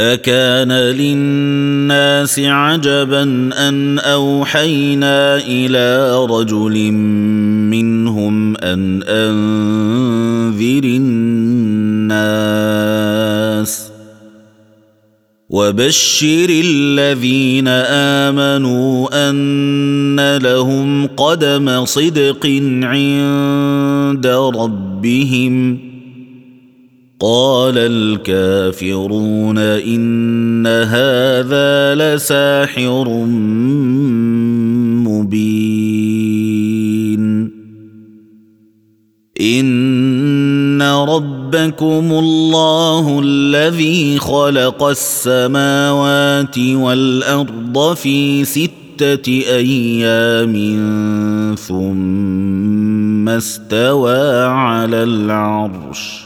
أكان للناس عجبا أن أوحينا إلى رجل منهم أن أنذر الناس وبشر الذين آمنوا أن لهم قدم صدق عند ربهم ۖ قال الكافرون إن هذا لساحر مبين. إن ربكم الله الذي خلق السماوات والأرض في ستة أيام ثم استوى على العرش.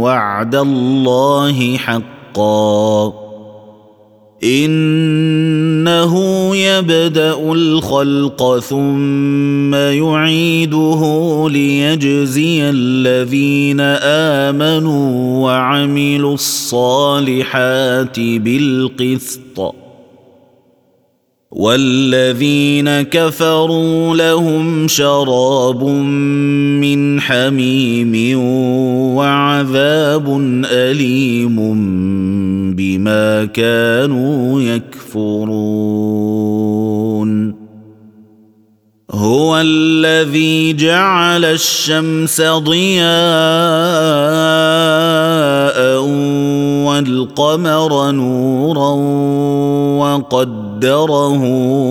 وعد الله حقا. إنه يبدأ الخلق ثم يعيده ليجزي الذين آمنوا وعملوا الصالحات بالقسط. والذين كفروا لهم شراب من حميم وعذاب أليم بما كانوا يكفرون. هو الذي جعل الشمس ضياء والقمر نورا وقد قدره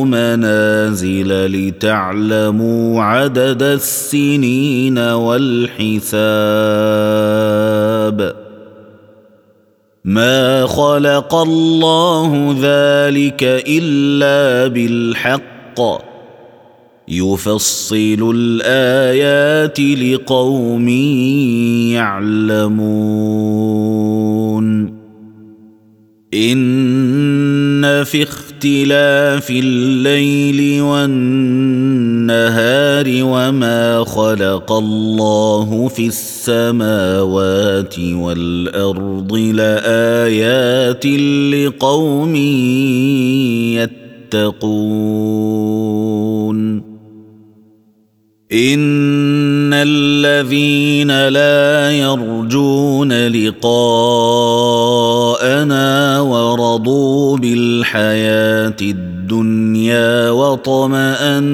منازل لتعلموا عدد السنين والحساب. ما خلق الله ذلك إلا بالحق. يفصل الآيات لقوم يعلمون. إن في اختلاف الليل والنهار وما خلق الله في السماوات والأرض لآيات لقوم يتقون. ان الذين لا يرجون لقاءنا ورضوا بالحياة الدنيا وطمانوا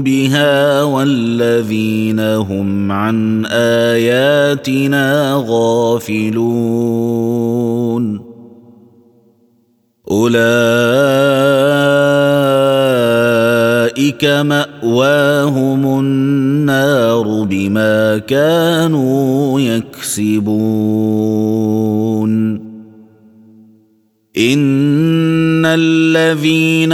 بها والذين هم عن اياتنا غافلون اولئك ماواهم النار بما كانوا يكسبون ان الذين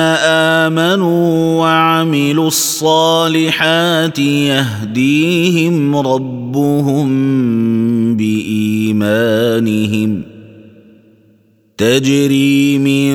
امنوا وعملوا الصالحات يهديهم ربهم بايمانهم تجري من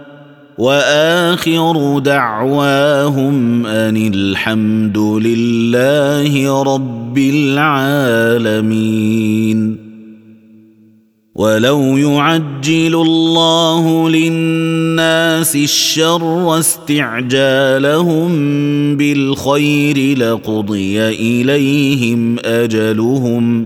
وآخر دعواهم أن الحمد لله رب العالمين. ولو يعجل الله للناس الشر استعجالهم بالخير لقضي إليهم أجلهم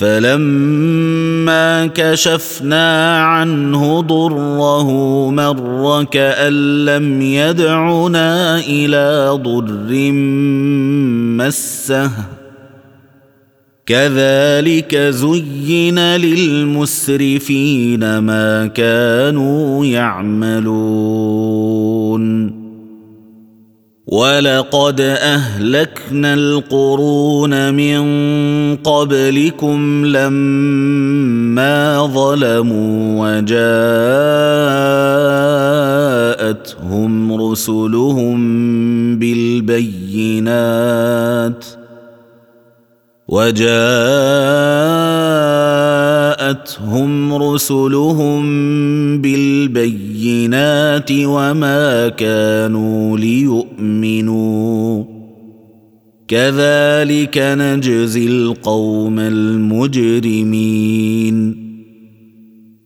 فلما كشفنا عنه ضره مر كأن لم يدعنا إلى ضر مسه. كذلك زين للمسرفين ما كانوا يعملون. ولقد اهلكنا القرون من قبلكم لما ظلموا وجاءتهم رسلهم بالبينات وجاءتهم رسلهم بالبينات وما كانوا ليؤمنوا. كذلك نجزي القوم المجرمين.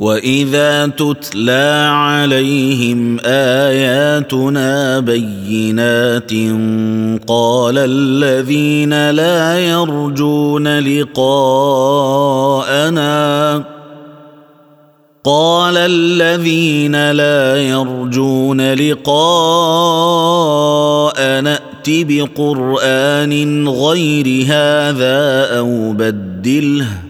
واذا تتلى عليهم اياتنا بينات قال الذين لا يرجون لقاءنا قال الذين لا يرجون لقاءنا ائت بقران غير هذا أو بدله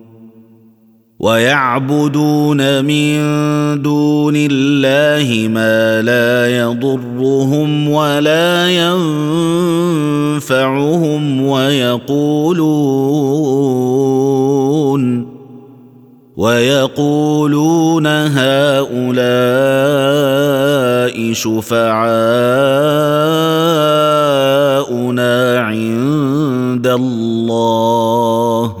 ويعبدون من دون الله ما لا يضرهم ولا ينفعهم ويقولون ويقولون هؤلاء شفعاؤنا عند الله.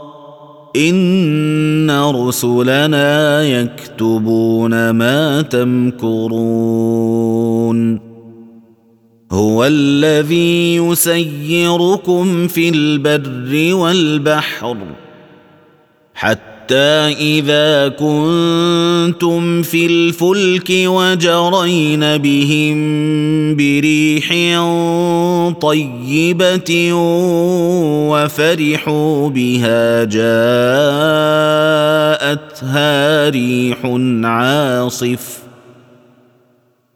ان رسلنا يكتبون ما تمكرون هو الذي يسيركم في البر والبحر حتى إذا كنتم في الفلك وجرين بهم بريح طيبة وفرحوا بها جاءتها ريح عاصف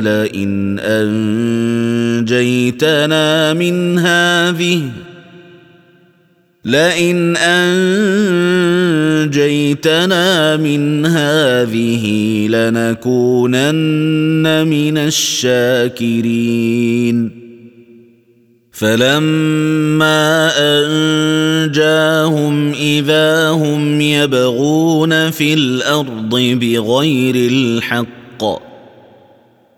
لئن أنجيتنا من هذه لئن أنجيتنا من هذه لنكونن من الشاكرين. فلما أنجاهم إذا هم يبغون في الأرض بغير الحق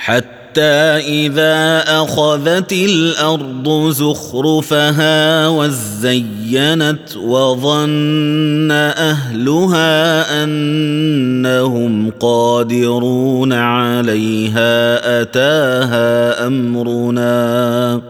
حتى إذا أخذت الأرض زخرفها وزينت وظن أهلها أنهم قادرون عليها أتاها أمرنا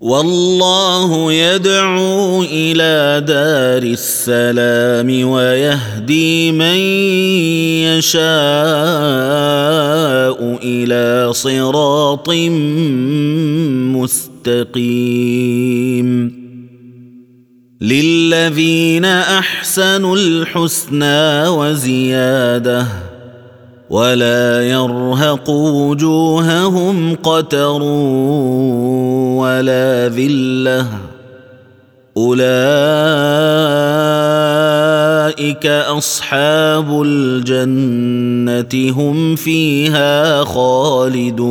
والله يدعو إلى دار السلام ويهدي من يشاء إلى صراط مستقيم. للذين أحسنوا الحسنى وزيادة ولا يرهق وجوههم قتر ولا ذلة. أولئك أصحاب الجنة هم فيها خالدون.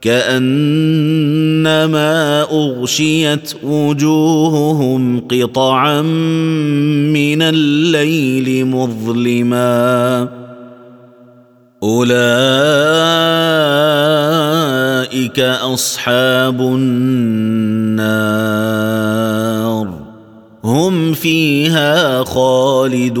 كأنما أغشيت وجوههم قطعا من الليل مظلما. أولئك أصحاب النار. هم فيها خالدون.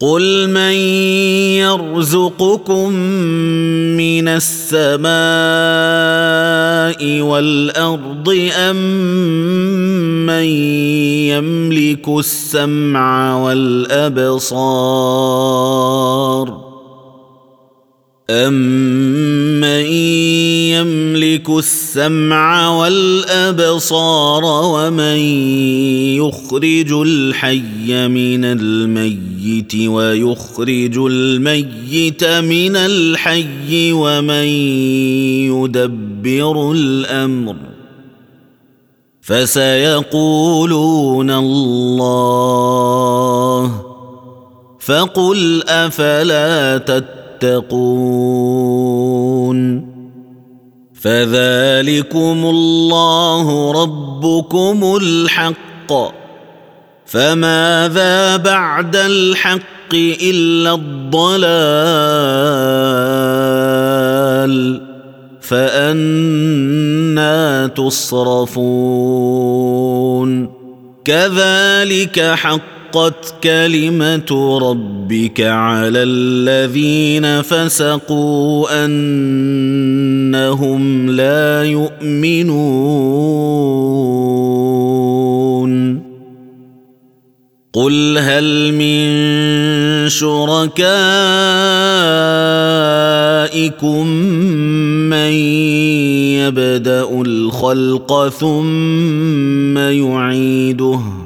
قل من يرزقكم من السماء والارض ام من يملك السمع والابصار امن يملك السمع والابصار ومن يخرج الحي من الميت ويخرج الميت من الحي ومن يدبر الامر فسيقولون الله فقل افلا تتقون تتقون فذلكم الله ربكم الحق فماذا بعد الحق إلا الضلال فأنا تصرفون كذلك حق حقت كلمة ربك على الذين فسقوا أنهم لا يؤمنون. قل هل من شركائكم من يبدأ الخلق ثم يعيده؟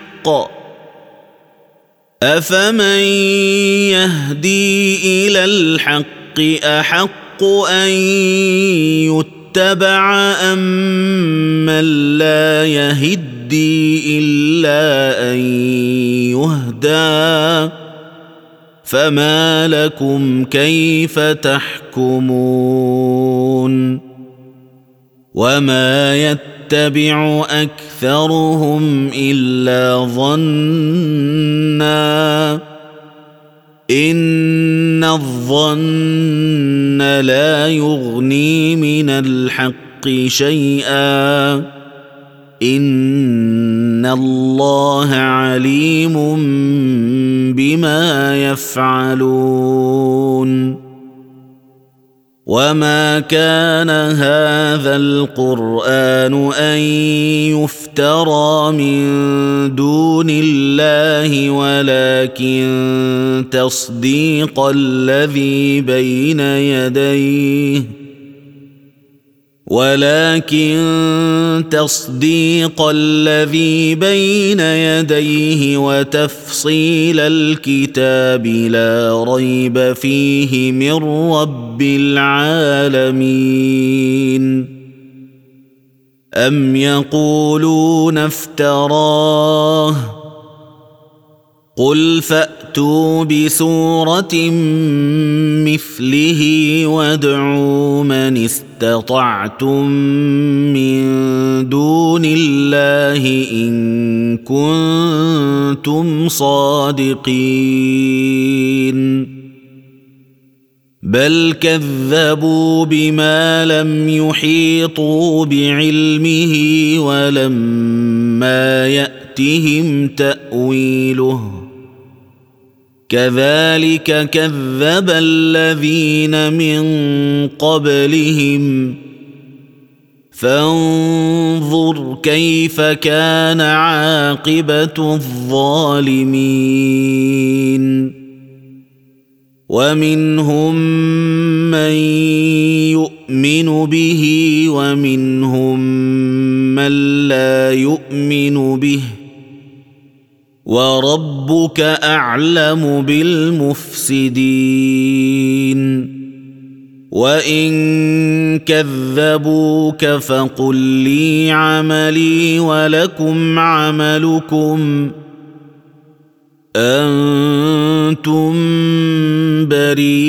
الحق. افمن يهدي إلى الحق احق ان يتبع ام من لا يهدي الا ان يهدى؟ فما لكم كيف تحكمون؟ وما يتبع يتبع أكثرهم إلا ظنا. إن الظن لا يغني من الحق شيئا. إن الله عليم بما يفعلون. وما كان هذا القران ان يفترى من دون الله ولكن تصديق الذي بين يديه ولكن تصديق الذي بين يديه وتفصيل الكتاب لا ريب فيه من رب العالمين. أم يقولون افتراه؟ قل فأتوا بسورة مثله وادعوا من استطاع استطعتم من دون الله إن كنتم صادقين. بل كذبوا بما لم يحيطوا بعلمه ولما يأتهم تأويله. كذلك كذب الذين من قبلهم. فانظر كيف كان عاقبة الظالمين. ومنهم من يؤمن به ومنهم من لا يؤمن به. وربك أعلم بالمفسدين. وإن كذبوك فقل لي عملي ولكم عملكم. أنتم بريئون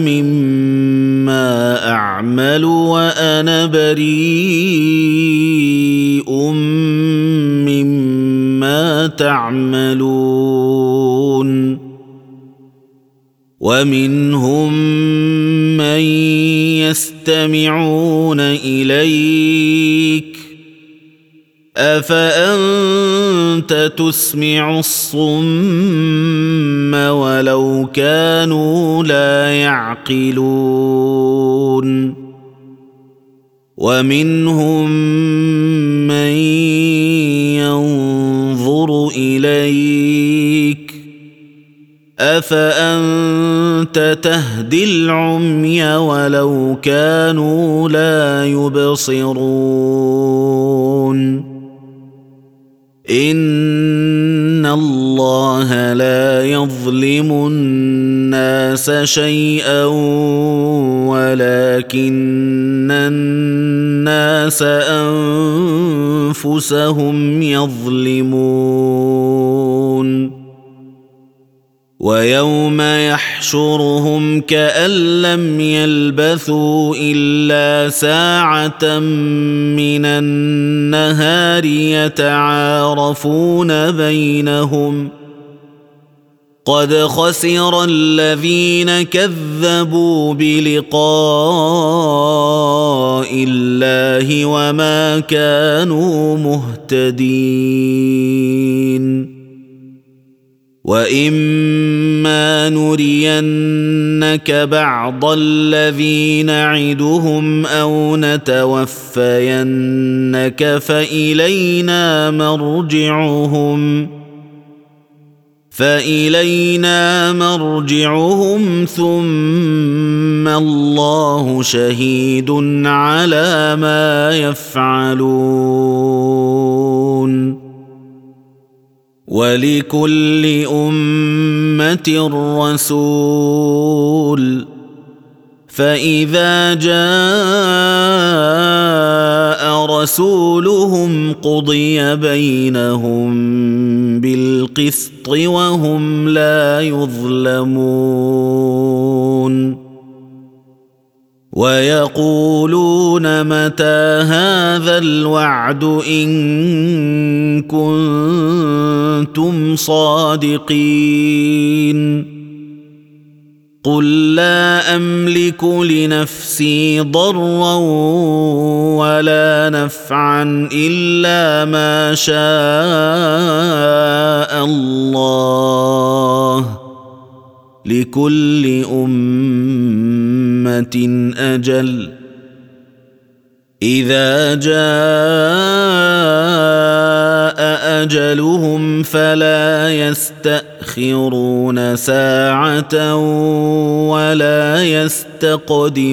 مما أعمل وأنا بريء. تعملون ومنهم من يستمعون إليك أفأنت تسمع الصم ولو كانوا لا يعقلون ومنهم أفأنت تهدي العمي ولو كانوا لا يبصرون؟ إن الله لا يظلم الناس شيئا ولكن الناس أنفسهم يظلمون. ويوم يحشرهم كأن لم يلبثوا إلا ساعة من النهار يتعارفون بينهم قد خسر الذين كذبوا بلقاء الله وما كانوا مهتدين وإما نرينك بعض الذي نعدهم أو نتوفينك فإلينا مرجعهم فإلينا مرجعهم ثم الله شهيد على ما يفعلون ولكل أمة رسول. فإذا جاء رسولهم قضي بينهم بالقسط وهم لا يظلمون. ويقولون متى هذا الوعد إن كنتم صادقين قل لا أملك لنفسي ضرا ولا نفعا إلا ما شاء الله لكل أمة أجل. إذا جاء أجلهم فلا يستأخرون ساعة ولا يستقدمون.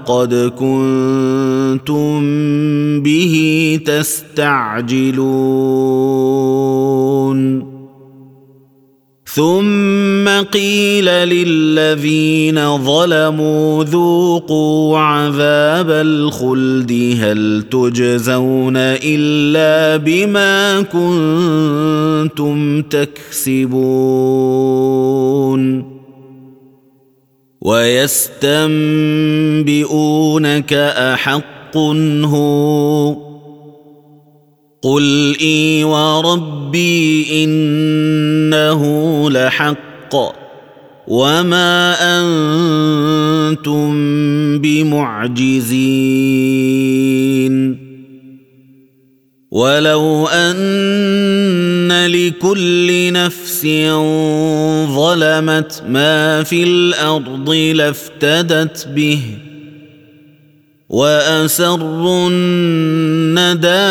وقد كنتم به تستعجلون. ثم قيل للذين ظلموا ذوقوا عذاب الخلد هل تجزون إلا بما كنتم تكسبون. ويستنبئونك أحق هو قل إي وربي إنه لحق وما أنتم بمعجزين ولو أن لكل نفس ظلمت ما في الأرض لافتدت به واسروا الندامه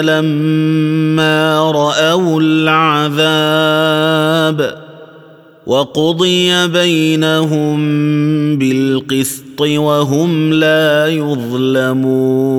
لما راوا العذاب وقضي بينهم بالقسط وهم لا يظلمون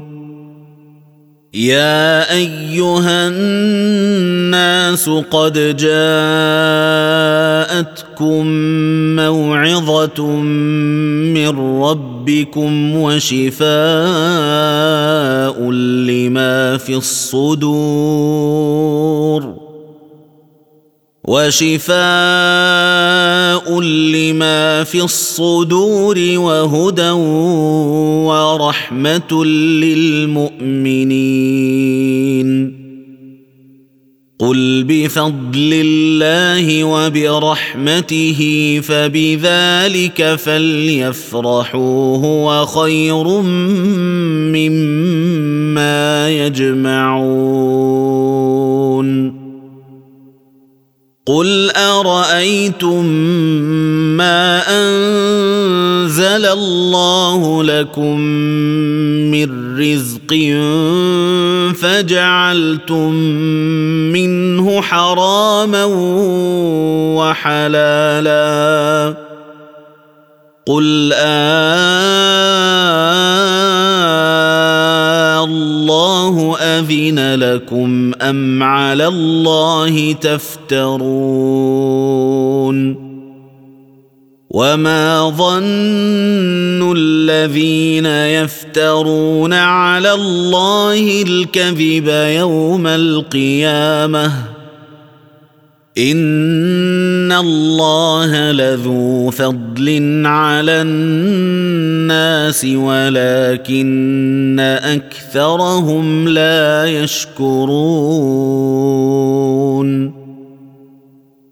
يا أيها الناس قد جاءتكم موعظة من ربكم وشفاء لما في الصدور وشفاء لما في الصدور وهدى ورحمة للمؤمنين. قل بفضل الله وبرحمته فبذلك فليفرحوا هو خير مما يجمعون. قل ارايتم ما انزل الله لكم من رزق فجعلتم منه حراما وحلالا قل آه الله أذن لكم أم على الله تفترون وما ظن الذين يفترون على الله الكذب يوم القيامة ان الله لذو فضل على الناس ولكن اكثرهم لا يشكرون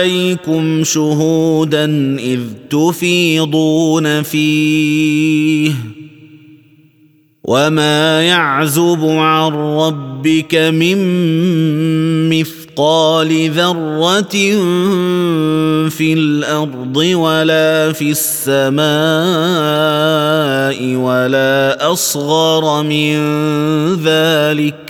عليكم شهودا إذ تفيضون فيه وما يعزب عن ربك من مثقال ذرة في الأرض ولا في السماء ولا أصغر من ذلك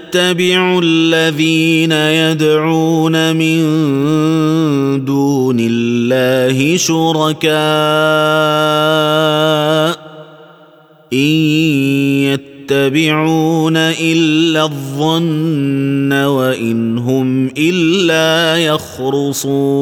يتبع الذين يدعون من دون الله شركاء إن يتبعون إلا الظن وإن هم إلا يخرصون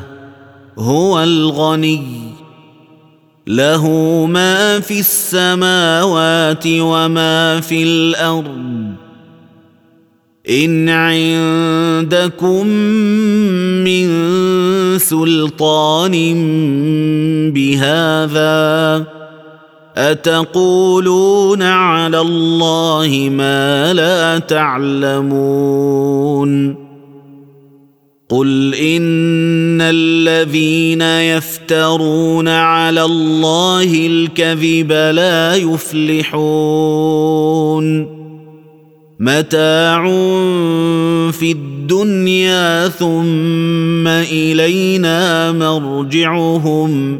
هو الغني له ما في السماوات وما في الأرض. إن عندكم من سلطان بهذا أتقولون على الله ما لا تعلمون؟ قل ان الذين يفترون على الله الكذب لا يفلحون متاع في الدنيا ثم الينا مرجعهم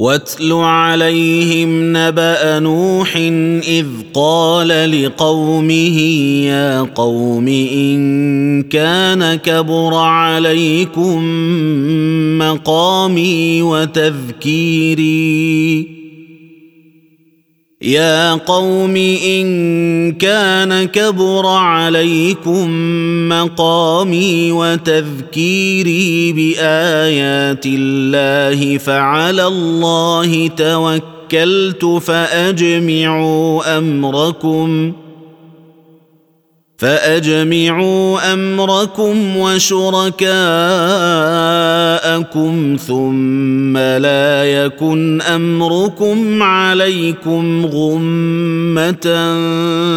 واتل عليهم نبأ نوح إذ قال لقومه يا قوم إن كان كبر عليكم مقامي وتذكيري يا قوم إن كان كبر عليكم مقامي وتذكيري بآيات الله فعلى الله توكلت فأجمعوا أمركم. فأجمعوا أمركم وشركاءكم ثم لا يكن أمركم عليكم غمة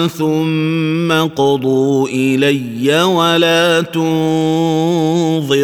ثم قضوا إلي ولا تنظرون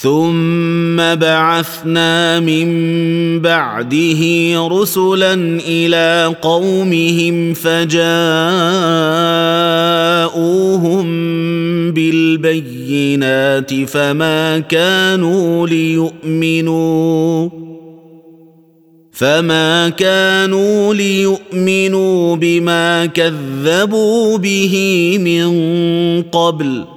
ثم بعثنا من بعده رسلا إلى قومهم فجاءوهم بالبينات فما كانوا ليؤمنوا فما كانوا ليؤمنوا بما كذبوا به من قبل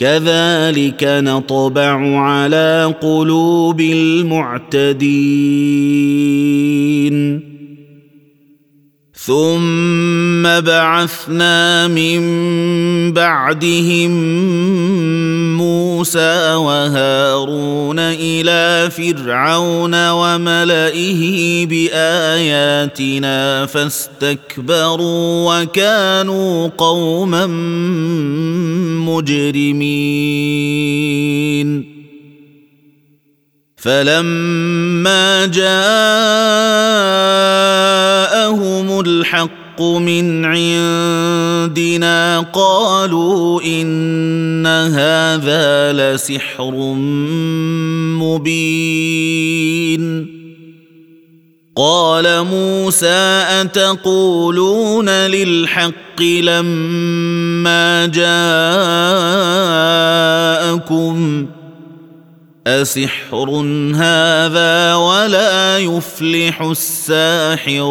كذلك نطبع على قلوب المعتدين. ثم بعثنا من بعدهم موسى وهارون إلى فرعون وملئه بآياتنا فاستكبروا وكانوا قوما مجرمين. فلما جاءهم الحق من عندنا قالوا ان هذا لسحر مبين. قال موسى اتقولون للحق لما جاءكم اسحر هذا ولا يفلح الساحرون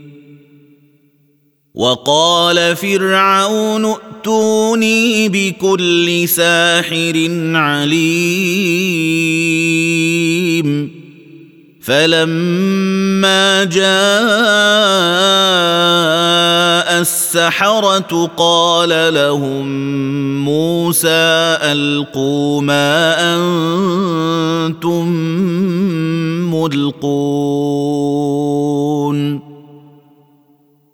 وقال فرعون ائتوني بكل ساحر عليم. فلما جاء السحرة قال لهم موسى ألقوا ما أنتم ملقون.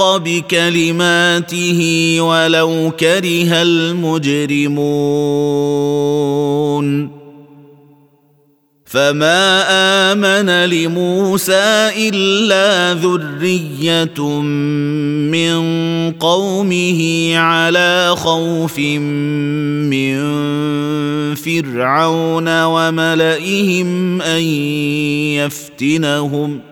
بكلماته ولو كره المجرمون. فما آمن لموسى إلا ذرية من قومه على خوف من فرعون وملئهم أن يفتنهم.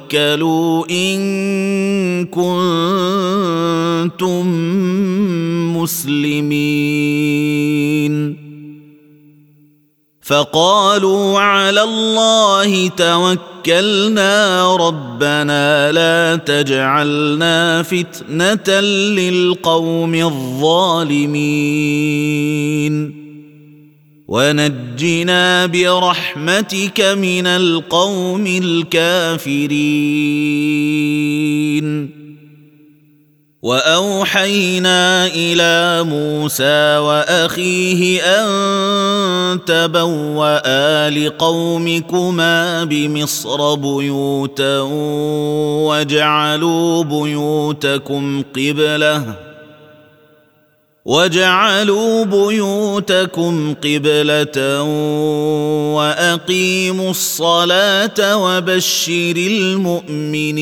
إن كنتم مسلمين. فقالوا على الله توكلنا ربنا لا تجعلنا فتنة للقوم الظالمين. ونجنا برحمتك من القوم الكافرين. وأوحينا إلى موسى وأخيه أن تبوأ لقومكما بمصر بيوتا واجعلوا بيوتكم قبلة واجعلوا بيوتكم قبله واقيموا الصلاه وبشر المؤمنين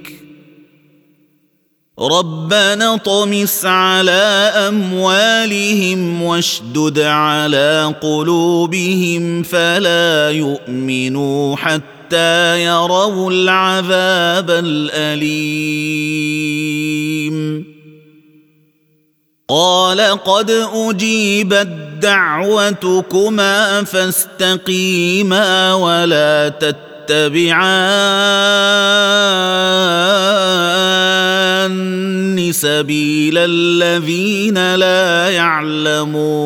ربنا طمس على أموالهم واشدد على قلوبهم فلا يؤمنوا حتى يروا العذاب الأليم. قال قد أجيبت دعوتكما فاستقيما ولا تتبعان سبيل الذين لا يعلمون.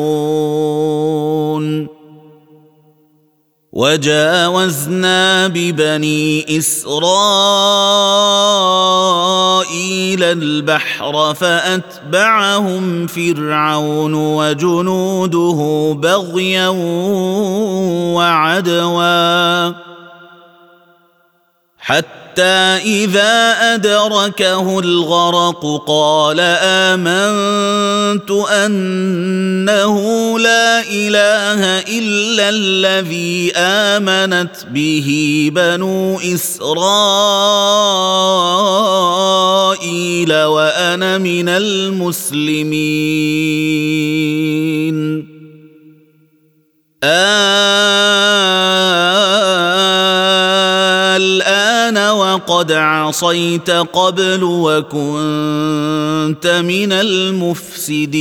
وجاوزنا ببني إسرائيل البحر فأتبعهم فرعون وجنوده بغيا وعدوا. حتى اذا ادركه الغرق قال امنت انه لا اله الا الذي امنت به بنو اسرائيل وأنا من المسلمين. الان وقد عصيت قبل وكنت من المفسدين.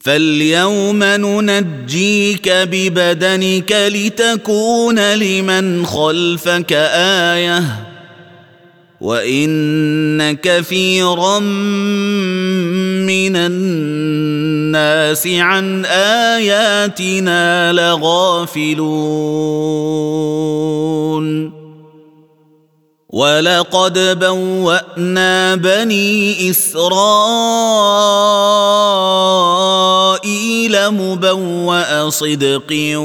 فاليوم ننجيك ببدنك لتكون لمن خلفك آية. وان كثيرا من الناس عن اياتنا لغافلون ولقد بوانا بني اسرائيل مبوا صدق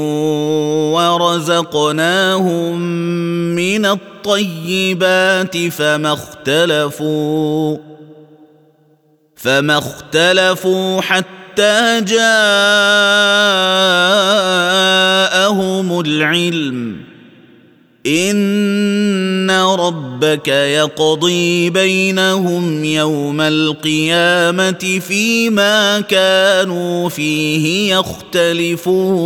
ورزقناهم من الطيبات فما اختلفوا فما اختلفوا حتى جاءهم العلم. إن ربك يقضي بينهم يوم القيامة فيما كانوا فيه يختلفون.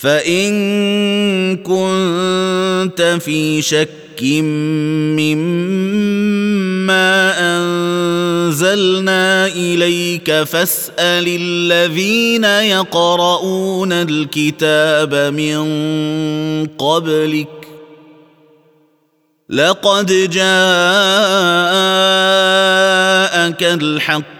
فإن كنت في شك مما انزل أنزلنا إليك فاسأل الذين يقرؤون الكتاب من قبلك لقد جاءك الحق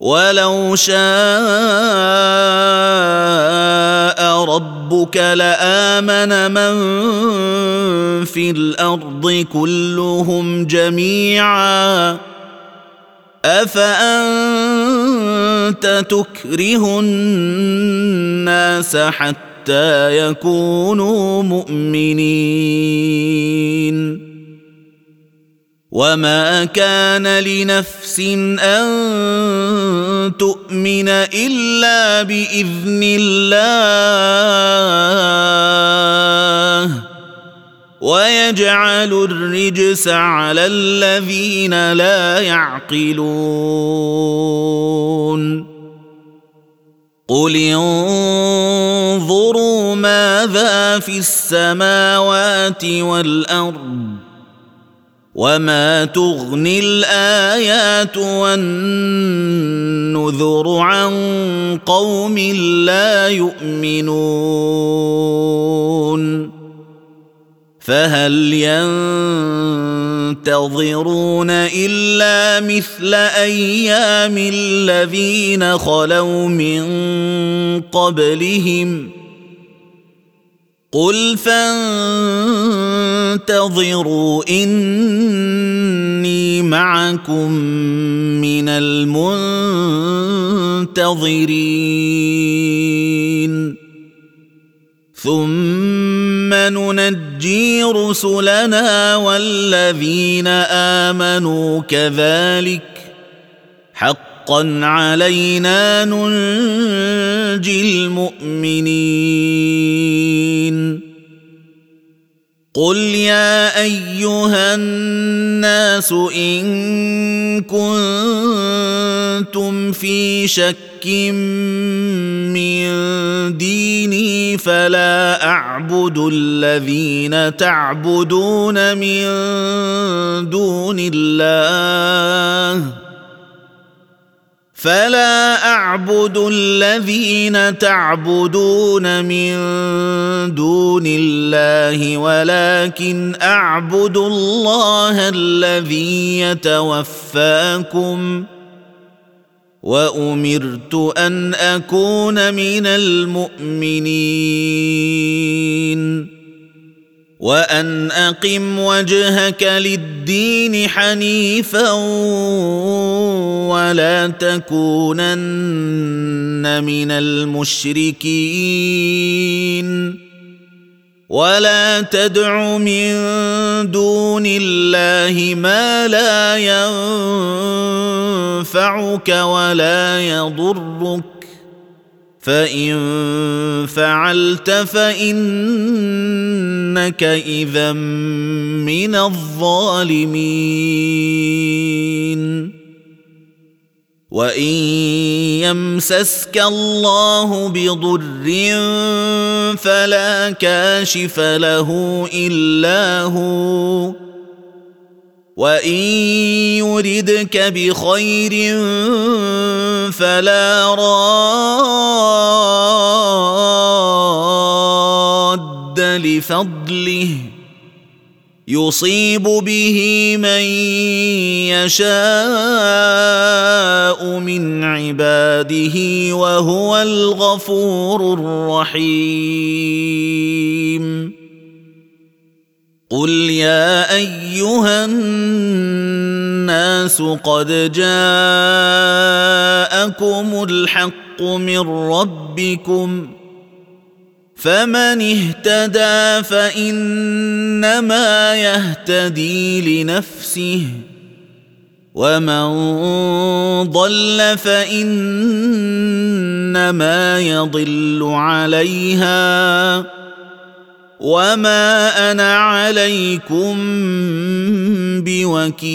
ولو شاء ربك لآمن من في الأرض كلهم جميعا. أفأنت تكره الناس حتى يكونوا مؤمنين؟ وما كان لنفس ان تؤمن الا باذن الله ويجعل الرجس على الذين لا يعقلون قل انظروا ماذا في السماوات والارض وما تغني الايات والنذر عن قوم لا يؤمنون فهل ينتظرون الا مثل أيام الذين خلوا من قبلهم قل فانتظروا اني معكم من المنتظرين ثم ننجي رسلنا والذين امنوا كذلك حقا علينا ننجي المؤمنين. قل يا أيها الناس إن كنتم في شك من ديني فلا أعبد الذين تعبدون من دون الله. فلا أعبد الذين تعبدون من دون الله ولكن أعبد الله الذي يتوفاكم. وأمرت أن أكون من المؤمنين. وأن أقم وجهك للدين حنيفا ولا تكونن من المشركين. ولا تدع من دون الله ما لا ينفعك ولا يضرك. فان فعلت فانك اذا من الظالمين. وان يمسسك الله بضر فلا كاشف له الا هو. وان يردك بخير فلا راد لفضله يصيب به من يشاء من عباده وهو الغفور الرحيم قل يا ايها الناس قد جاءكم الحق من ربكم فمن اهتدى فانما يهتدي لنفسه ومن ضل فانما يضل عليها وما أنا عليكم بوكيل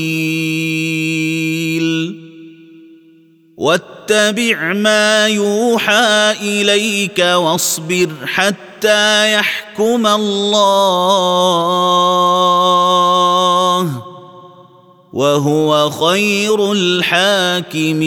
واتبع ما يوحى اليك واصبر حتى يحكم الله وهو خير الحاكمين